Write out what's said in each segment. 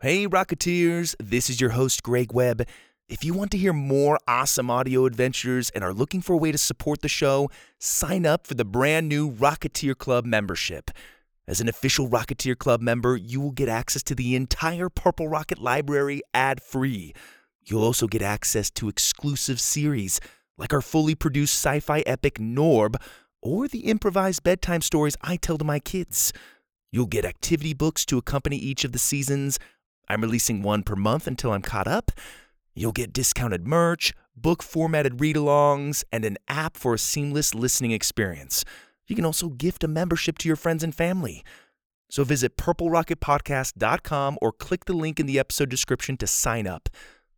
Hey, Rocketeers, this is your host, Greg Webb. If you want to hear more awesome audio adventures and are looking for a way to support the show, sign up for the brand new Rocketeer Club membership. As an official Rocketeer Club member, you will get access to the entire Purple Rocket library ad free. You'll also get access to exclusive series like our fully produced sci fi epic Norb or the improvised bedtime stories I tell to my kids. You'll get activity books to accompany each of the seasons. I'm releasing one per month until I'm caught up. You'll get discounted merch, book formatted read alongs, and an app for a seamless listening experience. You can also gift a membership to your friends and family. So visit purplerocketpodcast.com or click the link in the episode description to sign up.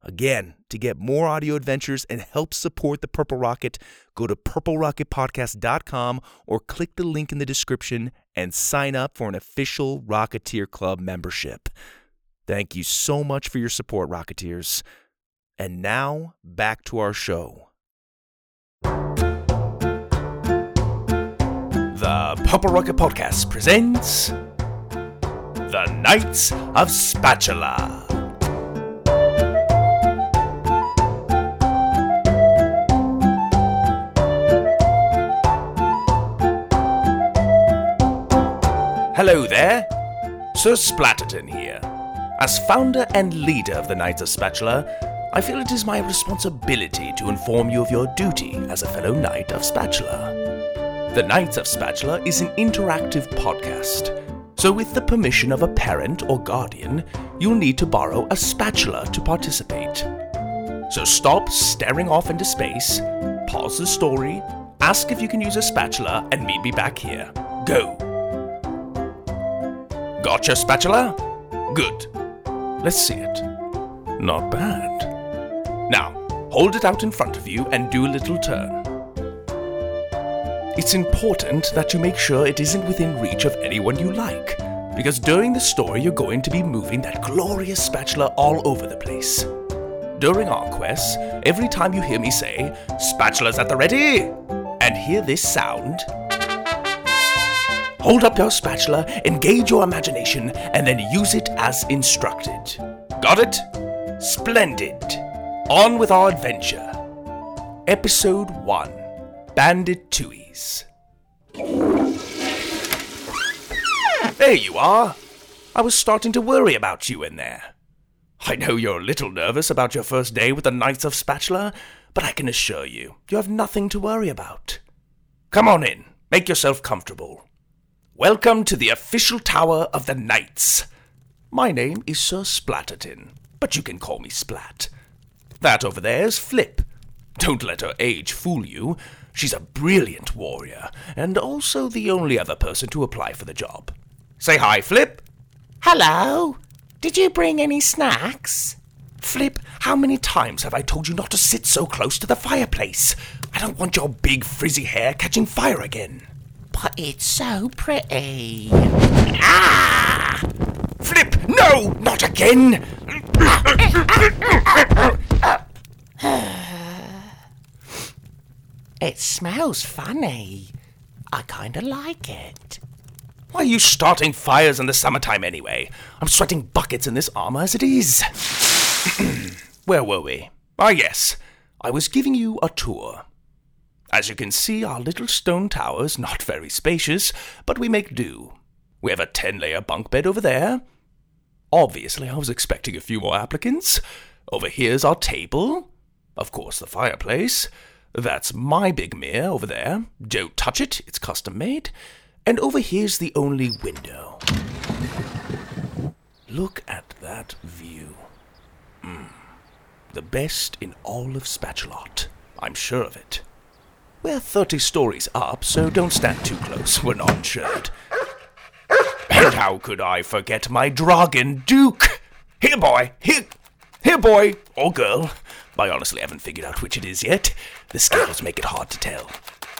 Again, to get more audio adventures and help support the Purple Rocket, go to purplerocketpodcast.com or click the link in the description and sign up for an official Rocketeer Club membership. Thank you so much for your support, Rocketeers. And now, back to our show. The Purple Rocket Podcast presents The Knights of Spatula. Hello there, Sir Splatterton here. As founder and leader of the Knights of Spatula, I feel it is my responsibility to inform you of your duty as a fellow Knight of Spatula. The Knights of Spatula is an interactive podcast, so with the permission of a parent or guardian, you'll need to borrow a spatula to participate. So stop staring off into space, pause the story, ask if you can use a spatula, and meet me back here. Go! Got your spatula? Good. Let's see it. Not bad. Now, hold it out in front of you and do a little turn. It's important that you make sure it isn't within reach of anyone you like, because during the story you're going to be moving that glorious spatula all over the place. During our quests, every time you hear me say, Spatula's at the ready, and hear this sound, Hold up your spatula, engage your imagination, and then use it as instructed. Got it? Splendid. On with our adventure. Episode 1 Banditouies. There you are. I was starting to worry about you in there. I know you're a little nervous about your first day with the Knights of Spatula, but I can assure you, you have nothing to worry about. Come on in, make yourself comfortable. Welcome to the official tower of the Knights. My name is Sir Splatterton, but you can call me Splat. That over there is Flip. Don't let her age fool you. She's a brilliant warrior, and also the only other person to apply for the job. Say hi, Flip. Hello? Did you bring any snacks? Flip, how many times have I told you not to sit so close to the fireplace? I don't want your big frizzy hair catching fire again. But it's so pretty. Ah! Flip, no, not again! It smells funny. I kinda like it. Why are you starting fires in the summertime anyway? I'm sweating buckets in this armor as it is. Where were we? Ah, yes. I was giving you a tour. As you can see, our little stone tower is not very spacious, but we make do. We have a ten layer bunk bed over there. Obviously, I was expecting a few more applicants. Over here's our table. Of course, the fireplace. That's my big mirror over there. Don't touch it, it's custom made. And over here's the only window. Look at that view. Mm. The best in all of Spatulot. I'm sure of it. We're 30 stories up, so don't stand too close. We're not insured. And how could I forget my dragon, Duke? Here, boy! Here! Here, boy! Or girl. I honestly haven't figured out which it is yet. The scales make it hard to tell.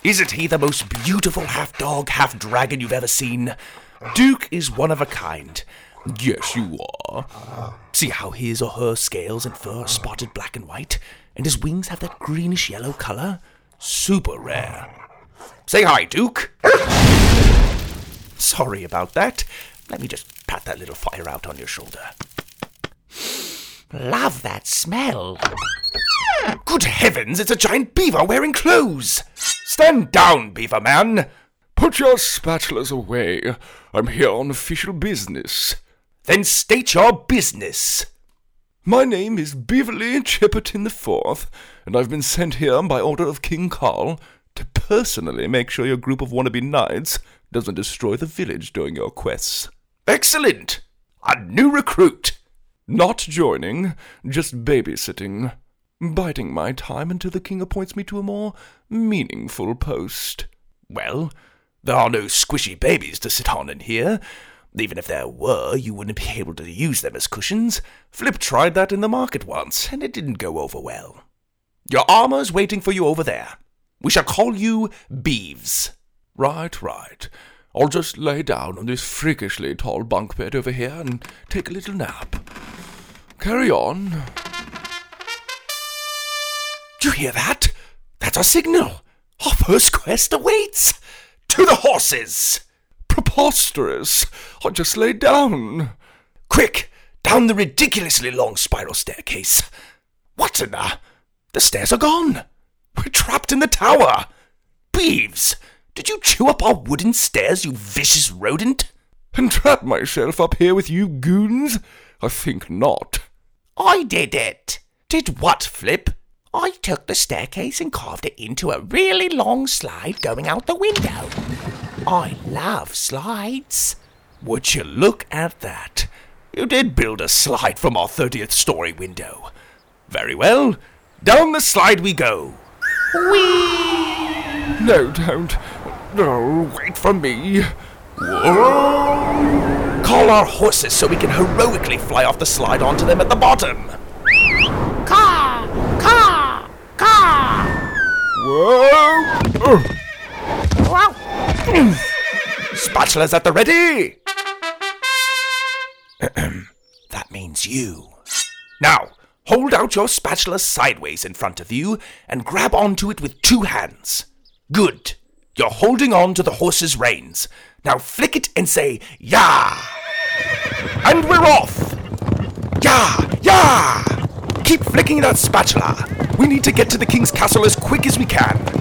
Isn't he the most beautiful half dog, half dragon you've ever seen? Duke is one of a kind. Yes, you are. See how his or her scales and fur are spotted black and white, and his wings have that greenish yellow color? Super rare. Say hi, Duke. Sorry about that. Let me just pat that little fire out on your shoulder. Love that smell. Good heavens, it's a giant beaver wearing clothes! Stand down, beaver man! Put your spatulas away. I'm here on official business. Then state your business. My name is Beverly Chipperton IV, and I've been sent here by order of King Carl to personally make sure your group of wannabe knights doesn't destroy the village during your quests. Excellent! A new recruit! Not joining, just babysitting. Biding my time until the king appoints me to a more meaningful post. Well, there are no squishy babies to sit on in here. Even if there were, you wouldn't be able to use them as cushions. Flip tried that in the market once, and it didn't go over well. Your armor's waiting for you over there. We shall call you Beeves. Right, right. I'll just lay down on this freakishly tall bunk bed over here and take a little nap. Carry on. Do you hear that? That's our signal. Our first quest awaits. To the horses! Preposterous! I just lay down. Quick, down the ridiculously long spiral staircase. What's in? The stairs are gone. We're trapped in the tower. Beeves, did you chew up our wooden stairs, you vicious rodent? And trap myself up here with you goons? I think not. I did it. Did what, Flip? I took the staircase and carved it into a really long slide going out the window. I love slides. Would you look at that? You did build a slide from our 30th story window. Very well. Down the slide we go. Whee! No, don't. No, wait for me. Whoa! Call our horses so we can heroically fly off the slide onto them at the bottom. Caw! Caw! Caw! Whoa! Wow! Spatulas at the ready! that means you. Now, hold out your spatula sideways in front of you and grab onto it with two hands. Good. You're holding on to the horse's reins. Now flick it and say, Yah! And we're off! Yah! Yah! Keep flicking that spatula. We need to get to the king's castle as quick as we can.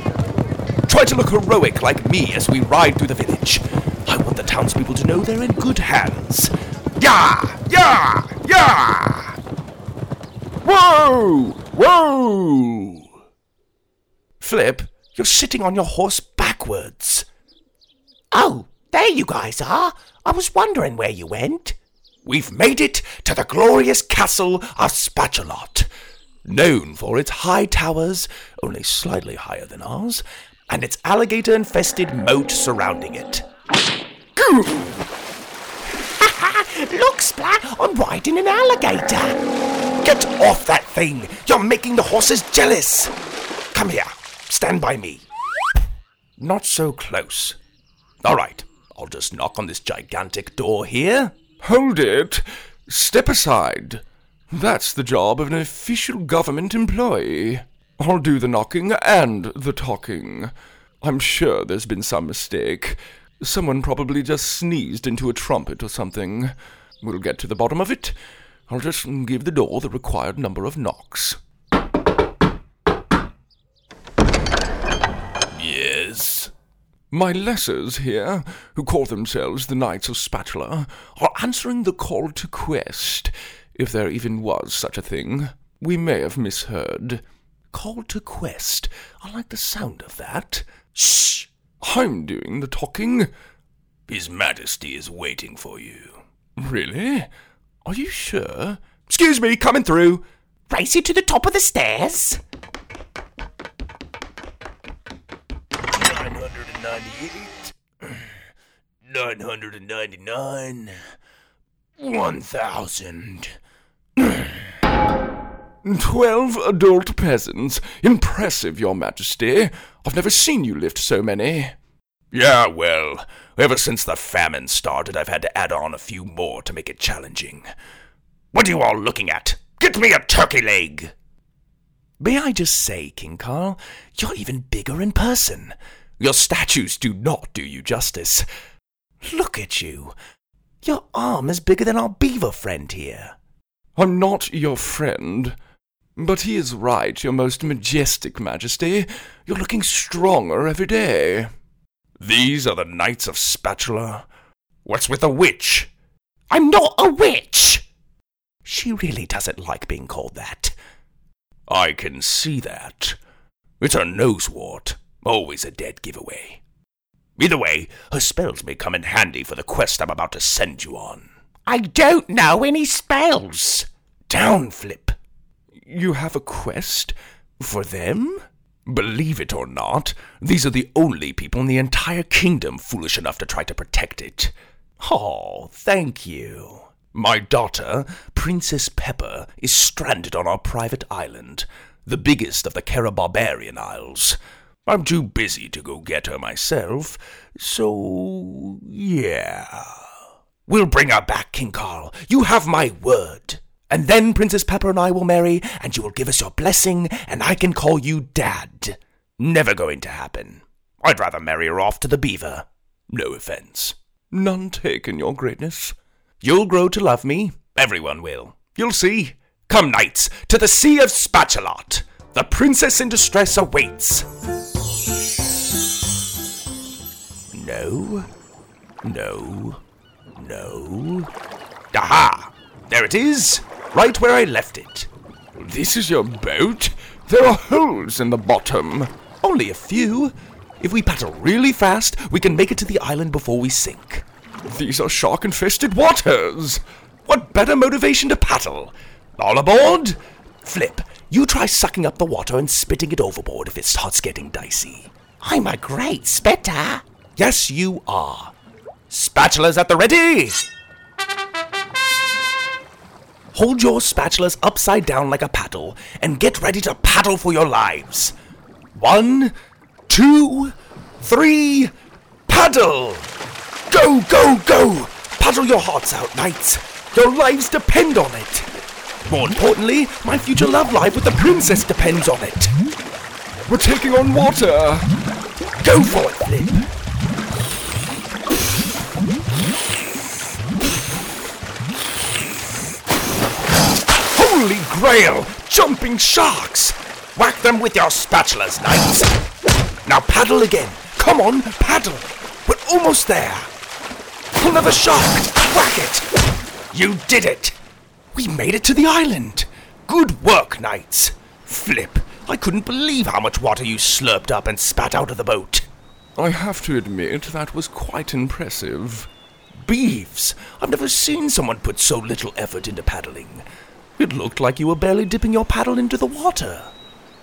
Try to look heroic like me as we ride through the village. I want the townspeople to know they're in good hands. Yah! Yah! Yah! Whoa! Whoa! Flip, you're sitting on your horse backwards. Oh, there you guys are. I was wondering where you went. We've made it to the glorious castle of Spatulot, known for its high towers, only slightly higher than ours, and its alligator infested moat surrounding it. Look, Splat, I'm riding an alligator. Get off that thing! You're making the horses jealous! Come here, stand by me. Not so close. All right, I'll just knock on this gigantic door here. Hold it! Step aside. That's the job of an official government employee. I'll do the knocking and the talking. I'm sure there's been some mistake. Someone probably just sneezed into a trumpet or something. We'll get to the bottom of it. I'll just give the door the required number of knocks. Yes. My lessers here, who call themselves the Knights of Spatula, are answering the call to quest, if there even was such a thing. We may have misheard. Call to quest. I like the sound of that. Shh! I'm doing the talking. His Majesty is waiting for you. Really? Are you sure? Excuse me, coming through. Race you to the top of the stairs. 998. 999. 1000. Twelve adult peasants. Impressive, Your Majesty. I've never seen you lift so many. Yeah, well, ever since the famine started, I've had to add on a few more to make it challenging. What are you all looking at? Get me a turkey leg! May I just say, King Carl, you're even bigger in person. Your statues do not do you justice. Look at you. Your arm is bigger than our beaver friend here. I'm not your friend. But he is right, your most majestic majesty. You're looking stronger every day. These are the Knights of Spatula. What's with the witch? I'm not a witch! She really doesn't like being called that. I can see that. It's her nosewort. Always a dead giveaway. Either way, her spells may come in handy for the quest I'm about to send you on. I don't know any spells. Down, Flip. You have a quest? For them? Believe it or not, these are the only people in the entire kingdom foolish enough to try to protect it. Oh, thank you. My daughter, Princess Pepper, is stranded on our private island, the biggest of the Carabarbarian Isles. I'm too busy to go get her myself, so yeah. We'll bring her back, King Carl. You have my word. And then Princess Pepper and I will marry, and you will give us your blessing, and I can call you Dad. Never going to happen. I'd rather marry her off to the beaver. No offense. None taken, your greatness. You'll grow to love me. Everyone will. You'll see. Come, knights, to the Sea of Spatulot. The princess in distress awaits. No, no, no. Aha! There it is, right where I left it. This is your boat? There are holes in the bottom. Only a few. If we paddle really fast, we can make it to the island before we sink. These are shark infested waters. What better motivation to paddle? All aboard? Flip, you try sucking up the water and spitting it overboard if it starts getting dicey. I'm a great spitter. Yes, you are. Spatulas at the ready! Hold your spatulas upside down like a paddle and get ready to paddle for your lives. One, two, three, paddle! Go, go, go! Paddle your hearts out, knights. Your lives depend on it. More importantly, my future love life with the princess depends on it. We're taking on water. Go for it, Flip. Grail! Jumping sharks! Whack them with your spatulas, knights! Now paddle again! Come on, paddle! We're almost there! Another shark! Whack it! You did it! We made it to the island! Good work, knights! Flip, I couldn't believe how much water you slurped up and spat out of the boat. I have to admit that was quite impressive. Beeves! I've never seen someone put so little effort into paddling. It looked like you were barely dipping your paddle into the water.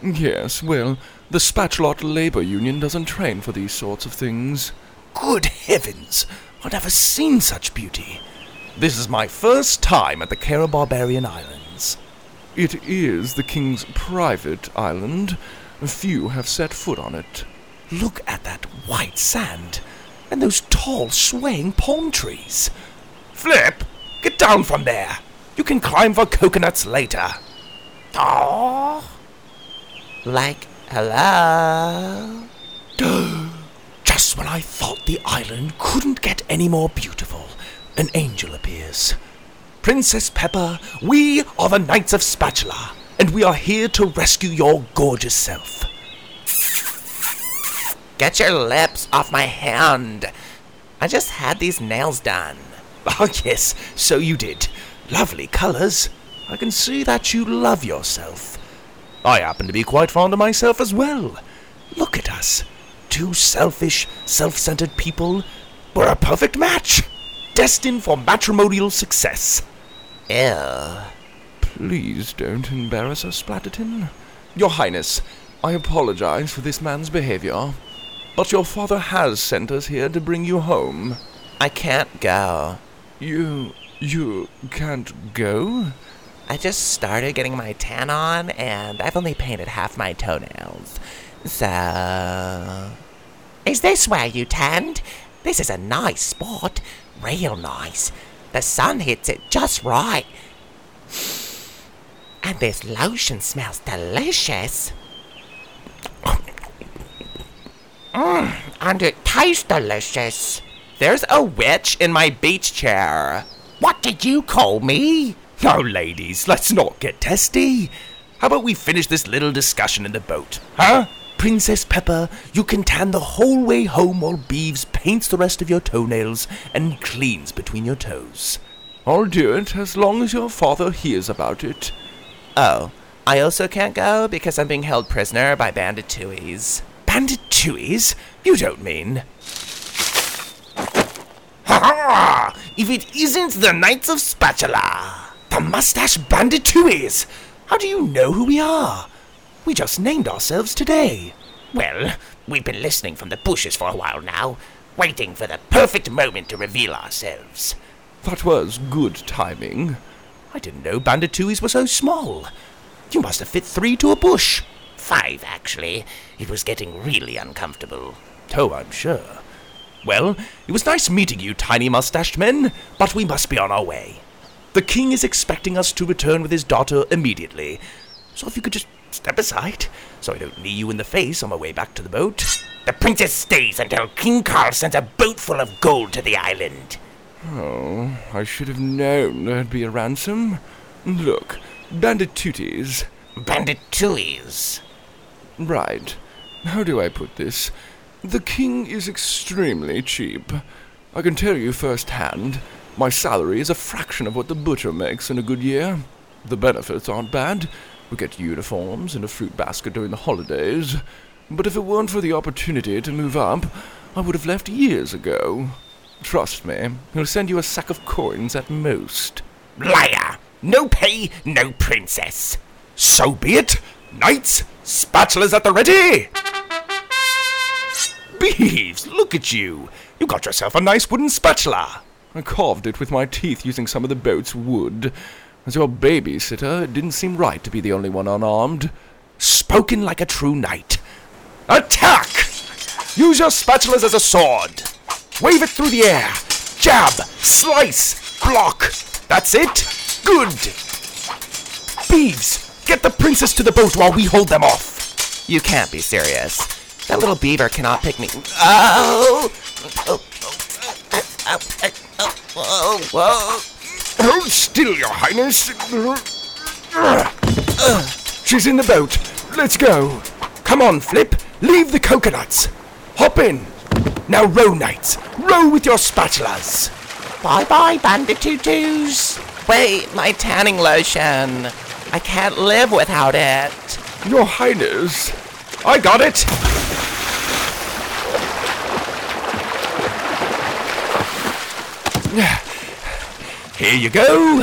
Yes, well, the Spatulot Labor Union doesn't train for these sorts of things. Good heavens! I've never seen such beauty. This is my first time at the Carabarbarian Islands. It is the king's private island. Few have set foot on it. Look at that white sand and those tall, swaying palm trees. Flip, get down from there. You can climb for coconuts later. Oh. Like, hello? Just when I thought the island couldn't get any more beautiful, an angel appears. Princess Pepper, we are the Knights of Spatula, and we are here to rescue your gorgeous self. Get your lips off my hand. I just had these nails done. Oh, yes, so you did. Lovely colours. I can see that you love yourself. I happen to be quite fond of myself as well. Look at us. Two selfish, self centered people. We're a perfect match. Destined for matrimonial success. Ew. Please don't embarrass us, Splatterton. Your Highness, I apologize for this man's behavior, but your father has sent us here to bring you home. I can't go. You. You can't go? I just started getting my tan on, and I've only painted half my toenails. So. Is this where you tanned? This is a nice spot. Real nice. The sun hits it just right. And this lotion smells delicious. Mmm, and it tastes delicious. There's a witch in my beach chair. What did you call me? Now, ladies, let's not get testy. How about we finish this little discussion in the boat, huh? Princess Pepper, you can tan the whole way home while Beeves paints the rest of your toenails and cleans between your toes. I'll do it as long as your father hears about it. Oh, I also can't go because I'm being held prisoner by banditouies. Bandit tuies? You don't mean. Ha ha! If it isn't the Knights of Spatula! The Mustache Bandit! How do you know who we are? We just named ourselves today. Well, we've been listening from the bushes for a while now, waiting for the perfect moment to reveal ourselves. That was good timing. I didn't know banditouies were so small. You must have fit three to a bush. Five, actually. It was getting really uncomfortable. Oh, I'm sure. Well, it was nice meeting you, tiny mustached men, but we must be on our way. The king is expecting us to return with his daughter immediately, so if you could just Step aside, so I don't knee you in the face on my way back to the boat. The princess stays until King Carl sends a boat full of gold to the island. Oh, I should have known there'd be a ransom. Look, banditooties. Banditooties? Right. How do I put this? The king is extremely cheap. I can tell you firsthand, my salary is a fraction of what the butcher makes in a good year. The benefits aren't bad. We get uniforms and a fruit basket during the holidays. But if it weren't for the opportunity to move up, I would have left years ago. Trust me, he'll send you a sack of coins at most. Liar! No pay, no princess. So be it. Knights, spatulas at the ready! Beeves, look at you. You got yourself a nice wooden spatula. I carved it with my teeth using some of the boat's wood. As your babysitter, it didn't seem right to be the only one unarmed. Spoken like a true knight. Attack! Use your spatulas as a sword. Wave it through the air. Jab, slice, block. That's it. Good. Beeves, get the princess to the boat while we hold them off. You can't be serious. That little beaver cannot pick me. Oh! Oh! Oh! Oh! Oh! Oh! oh. Hold still, your highness. She's in the boat. Let's go. Come on, Flip. Leave the coconuts. Hop in. Now row, knights. Row with your spatulas. Bye-bye, bandit tutus. Wait, my tanning lotion. I can't live without it. Your highness. I got it. Here you go.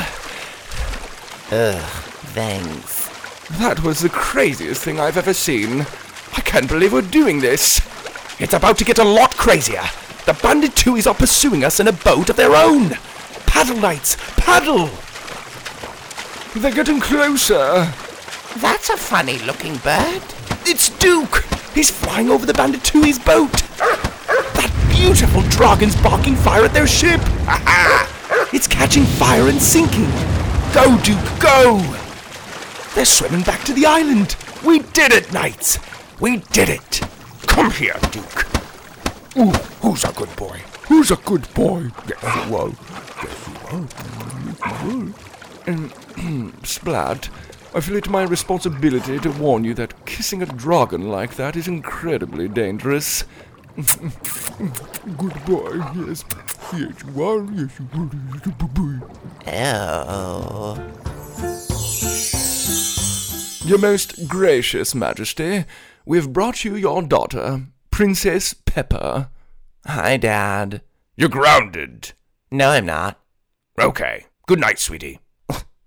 Ugh, thanks. That was the craziest thing I've ever seen. I can't believe we're doing this. It's about to get a lot crazier. The banditouies are pursuing us in a boat of their own. Paddle, knights, paddle! They're getting closer. That's a funny looking bird. It's Duke! He's flying over the banditouies' boat. That beautiful dragon's barking fire at their ship. It's catching fire and sinking. Go, Duke, go! They're swimming back to the island. We did it, knights. We did it. Come here, Duke. Ooh, who's a good boy? Who's a good boy? Yes, you are. Yes, you are. Um, Splat, I feel it my responsibility to warn you that kissing a dragon like that is incredibly dangerous. good boy, yes. Yes, you are. Yes, you are. Ew. Your most gracious majesty, we've brought you your daughter, Princess Pepper. Hi, Dad. You're grounded. No, I'm not. Okay. Good night, sweetie.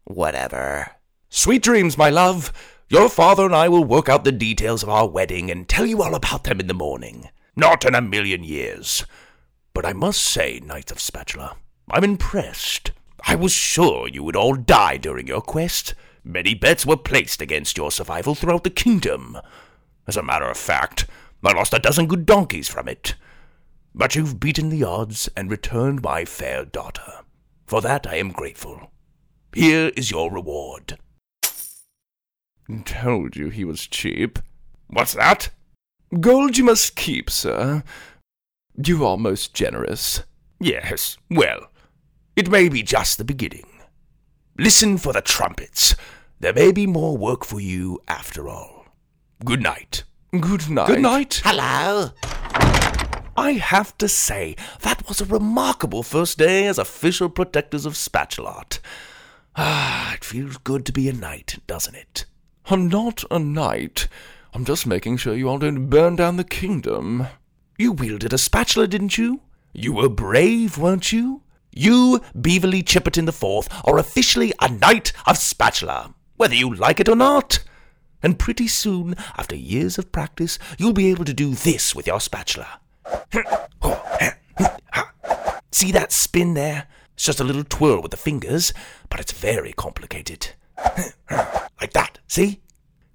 Whatever. Sweet dreams, my love. Your father and I will work out the details of our wedding and tell you all about them in the morning. Not in a million years. But I must say, Knights of Spatula, I'm impressed. I was sure you would all die during your quest. Many bets were placed against your survival throughout the kingdom. As a matter of fact, I lost a dozen good donkeys from it. But you've beaten the odds and returned my fair daughter. For that I am grateful. Here is your reward. Told you he was cheap. What's that? Gold you must keep, sir. You are most generous. Yes, well, it may be just the beginning. listen for the trumpets. There may be more work for you after all. Good night. Good night. Good night. Hello? I have to say, that was a remarkable first day as official protectors of Spatulot. Ah, it feels good to be a knight, doesn't it? I'm not a knight. I'm just making sure you all don't burn down the kingdom. You wielded a spatula, didn't you? You were brave, weren't you? You, Beverly Chipperton IV, are officially a Knight of Spatula, whether you like it or not. And pretty soon, after years of practice, you'll be able to do this with your spatula. See that spin there? It's just a little twirl with the fingers, but it's very complicated. like that, see?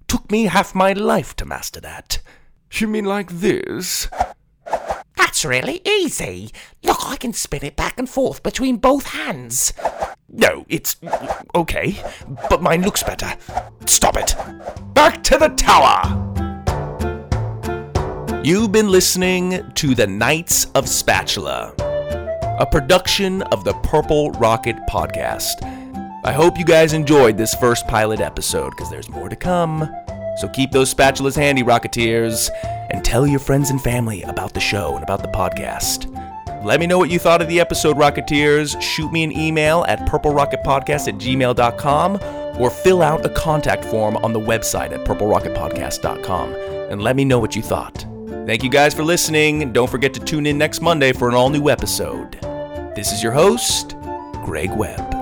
Took me half my life to master that. You mean like this? That's really easy. Look, I can spin it back and forth between both hands. No, it's okay, but mine looks better. Stop it. Back to the tower! You've been listening to The Knights of Spatula, a production of the Purple Rocket Podcast. I hope you guys enjoyed this first pilot episode because there's more to come. So keep those spatulas handy, Rocketeers, and tell your friends and family about the show and about the podcast. Let me know what you thought of the episode, Rocketeers. Shoot me an email at purplerocketpodcast at gmail.com or fill out a contact form on the website at purplerocketpodcast.com and let me know what you thought. Thank you guys for listening. Don't forget to tune in next Monday for an all new episode. This is your host, Greg Webb.